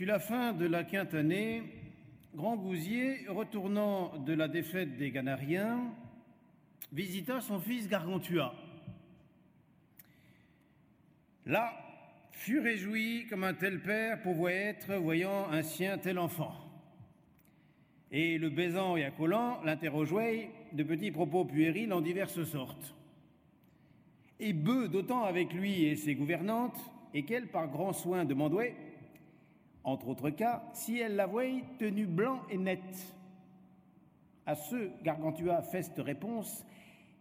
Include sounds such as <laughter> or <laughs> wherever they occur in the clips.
Sur la fin de la quinte année, Grand Gousier, retournant de la défaite des Ganariens, visita son fils Gargantua. Là, fut réjoui comme un tel père pouvait être voyant un sien tel enfant. Et le baisant et accolant l'interrogeait de petits propos puérils en diverses sortes. Et beu d'autant avec lui et ses gouvernantes, et qu'elle, par grand soin, demandait, entre autres cas, si elle l'avouait tenu blanc et net. À ce, Gargantua feste réponse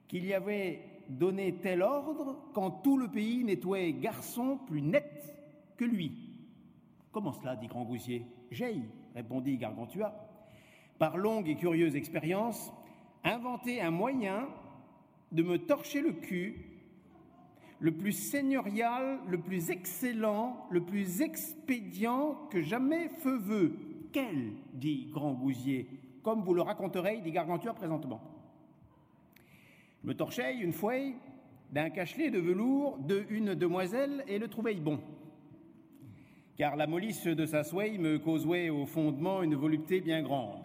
qu'il y avait donné tel ordre quand tout le pays nettoyait garçon plus net que lui. Comment cela dit Grand Goussier? J'ai, répondit Gargantua, par longue et curieuse expérience, inventé un moyen de me torcher le cul, le plus seigneurial, le plus excellent, le plus expédient que jamais feu veut. Quel dit Grand Gousier, comme vous le raconterez, dit Gargantua présentement. Me torchais une fois d'un cachelet de velours de une demoiselle et le trouvais bon. Car la mollisse de sa soie me causait au fondement une volupté bien grande.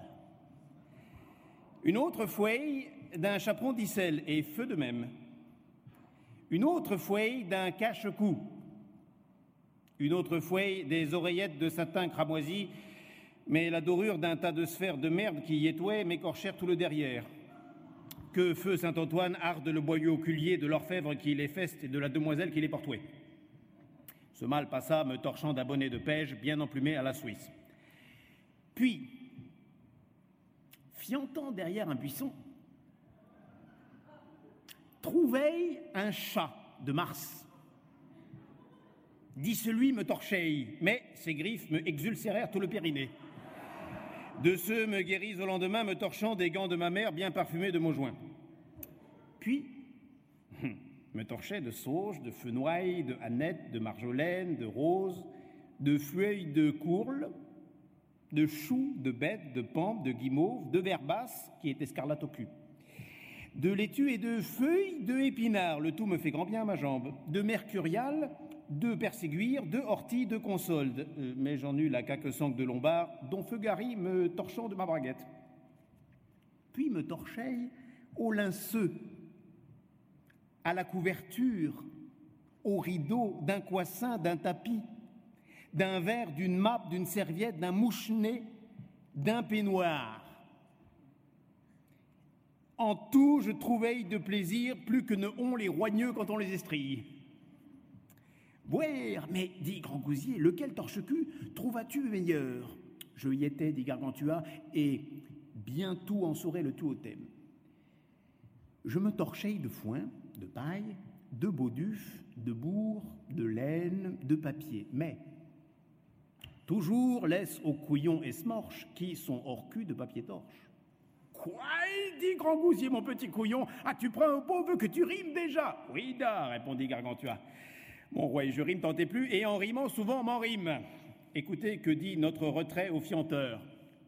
Une autre fois d'un chaperon d'icelle et feu de même. Une autre fois d'un cache-cou. Une autre fois des oreillettes de satin cramoisi, mais la dorure d'un tas de sphères de merde qui y étouait m'écorchèrent tout le derrière que feu Saint-Antoine arde le boyau oculier de l'orfèvre qui les feste et de la demoiselle qui les portouait. Ce mal passa, me torchant d'un bonnet de pêche bien emplumé à la Suisse. Puis, fiantant derrière un buisson, trouvai un chat de Mars. Dit celui me torcheille, mais ses griffes me exulcérèrent tout le périnée. De ceux me guéris au lendemain, me torchant des gants de ma mère bien parfumés de joint. Puis, me torchait de sauge, de fenouil, de hannette, de marjolaine, de rose, de feuilles de courle, de choux, de bêtes, de pampes, de guimauve, de verbas, qui est escarlate au cul, de laitue et de feuilles de épinards, le tout me fait grand bien à ma jambe, de mercurial, de perséguir, de ortie, de consolde, euh, mais j'en eus la caque sangue de lombard, dont feu Gary me torchant de ma braguette. Puis me torchait au linceux, à la couverture, au rideau, d'un coissin, d'un tapis, d'un verre, d'une mappe, d'une serviette, d'un mouchenet, d'un peignoir. En tout, je trouvais de plaisir plus que ne ont les roigneux quand on les estrille. Boire, mais, dit Grand Gousier, lequel torche-cul trouvas-tu meilleur? Je y étais, dit Gargantua, et bientôt en saurai le tout au thème. Je me torchais de foin, de paille, de bauduf, de bourre, de laine, de papier, mais toujours laisse aux couillons et smorches qui sont hors cul de papier torche. Quoi dit Grand Gousier, mon petit couillon As-tu pris un beau vœu que tu rimes déjà Oui, da, répondit Gargantua. Mon roi, je rime tant et plus, et en rimant souvent m'en rime. Écoutez que dit notre retrait au fianteur.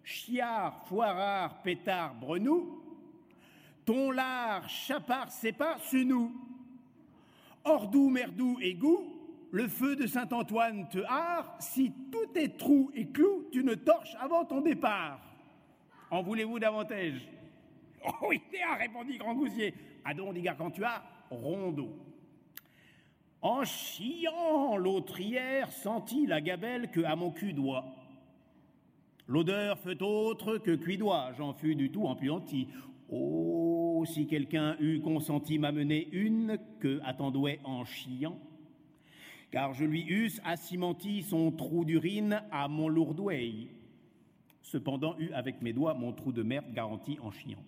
Chiard, foirard, pétard, brenou, ton lard, chapard, c'est nous. Ordou, merdou et goût, le feu de Saint-Antoine te hare, si tout est trou et clou, tu ne torches avant ton départ. En voulez-vous davantage? <laughs> Oh oui, <laughs> répondit Grand Gousier. Adon, dit Gargantua, rondeau. En chiant, l'autrière sentit la gabelle que à mon cul doit. L'odeur fut autre que cuidois, j'en fus du tout empuanti. Oh, si quelqu'un eût consenti m'amener une que attendouait en chiant, car je lui eusse assimenti son trou d'urine à mon lourdoueil, cependant eut avec mes doigts mon trou de merde garanti en chiant.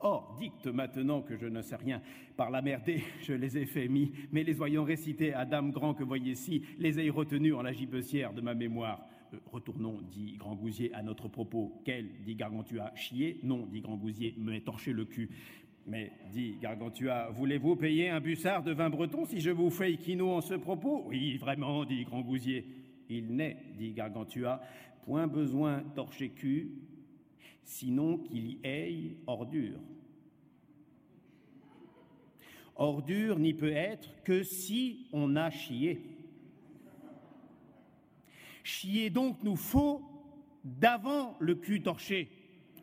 Or, dicte maintenant que je ne sais rien, par la merdée, <laughs> je les ai fait mis, mais les voyant récités à Dame Grand que voyez ci, les ai retenus en la gibecière de ma mémoire. Euh, retournons, dit Grand Gousier, à notre propos. Quel, dit Gargantua, chier Non, dit Grand Gousier, me torché le cul. Mais, dit Gargantua, voulez-vous payer un bussard de vin breton si je vous fais quino en ce propos? Oui, vraiment, dit Grand Gousier. Il n'est, dit Gargantua, point besoin torcher cul, sinon qu'il y ait ordure. Ordure n'y peut être que si on a chié. Chier donc nous faut d'avant le cul torché.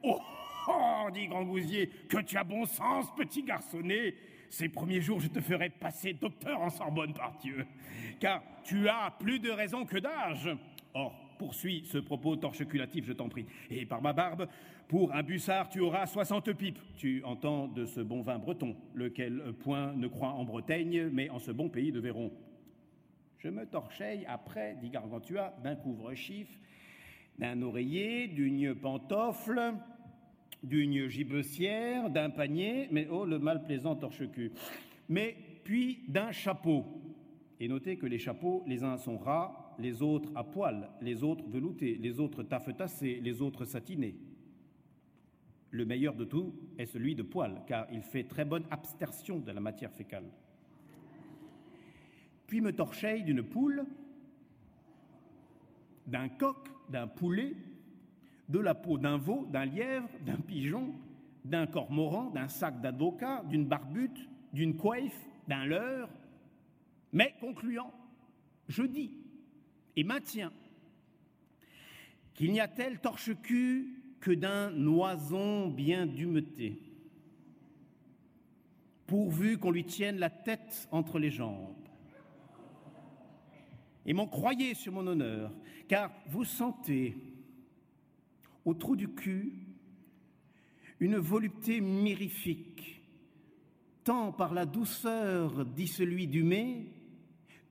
Oh, oh dit Grand Gousier, que tu as bon sens, petit garçonnet. Ces premiers jours, je te ferai passer docteur en Sorbonne par Dieu, car tu as plus de raison que d'âge. Or, poursuis ce propos torcheculatif, je t'en prie. Et par ma barbe, pour un bussard, tu auras soixante pipes. Tu entends de ce bon vin breton, lequel point ne croit en Bretagne, mais en ce bon pays de Véron. Je me torcheille après, dit Gargantua, d'un couvre-chiffre, d'un oreiller, d'une pantoffle, d'une gibecière, d'un panier, mais oh, le mal plaisant torche-cul, mais puis d'un chapeau. Et notez que les chapeaux, les uns sont ras, les autres à poil, les autres veloutés, les autres taffetassés, les autres satinés. Le meilleur de tout est celui de poil, car il fait très bonne abstertion de la matière fécale puis me torcheille d'une poule, d'un coq, d'un poulet, de la peau d'un veau, d'un lièvre, d'un pigeon, d'un cormoran, d'un sac d'avocat, d'une barbute, d'une coiffe, d'un leurre, mais concluant, je dis et maintiens qu'il n'y a tel torche-cul que d'un noison bien dumeté, pourvu qu'on lui tienne la tête entre les jambes. Et m'en croyez sur mon honneur, car vous sentez au trou du cul une volupté mirifique, tant par la douceur, dit celui du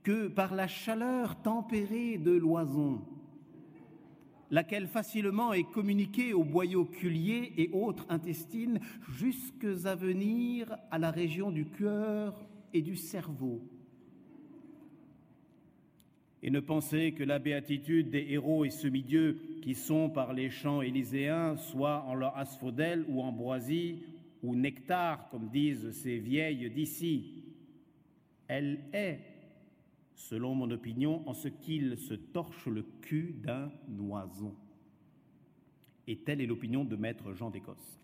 que par la chaleur tempérée de l'oison, laquelle facilement est communiquée aux boyaux culiers et autres intestines, jusques à venir à la région du cœur et du cerveau. Et ne pensez que la béatitude des héros et semi-dieux qui sont par les chants élyséens, soit en leur asphodèle ou ambroisie ou nectar, comme disent ces vieilles d'ici, elle est, selon mon opinion, en ce qu'il se torche le cul d'un oison. Et telle est l'opinion de maître Jean d'Écosse.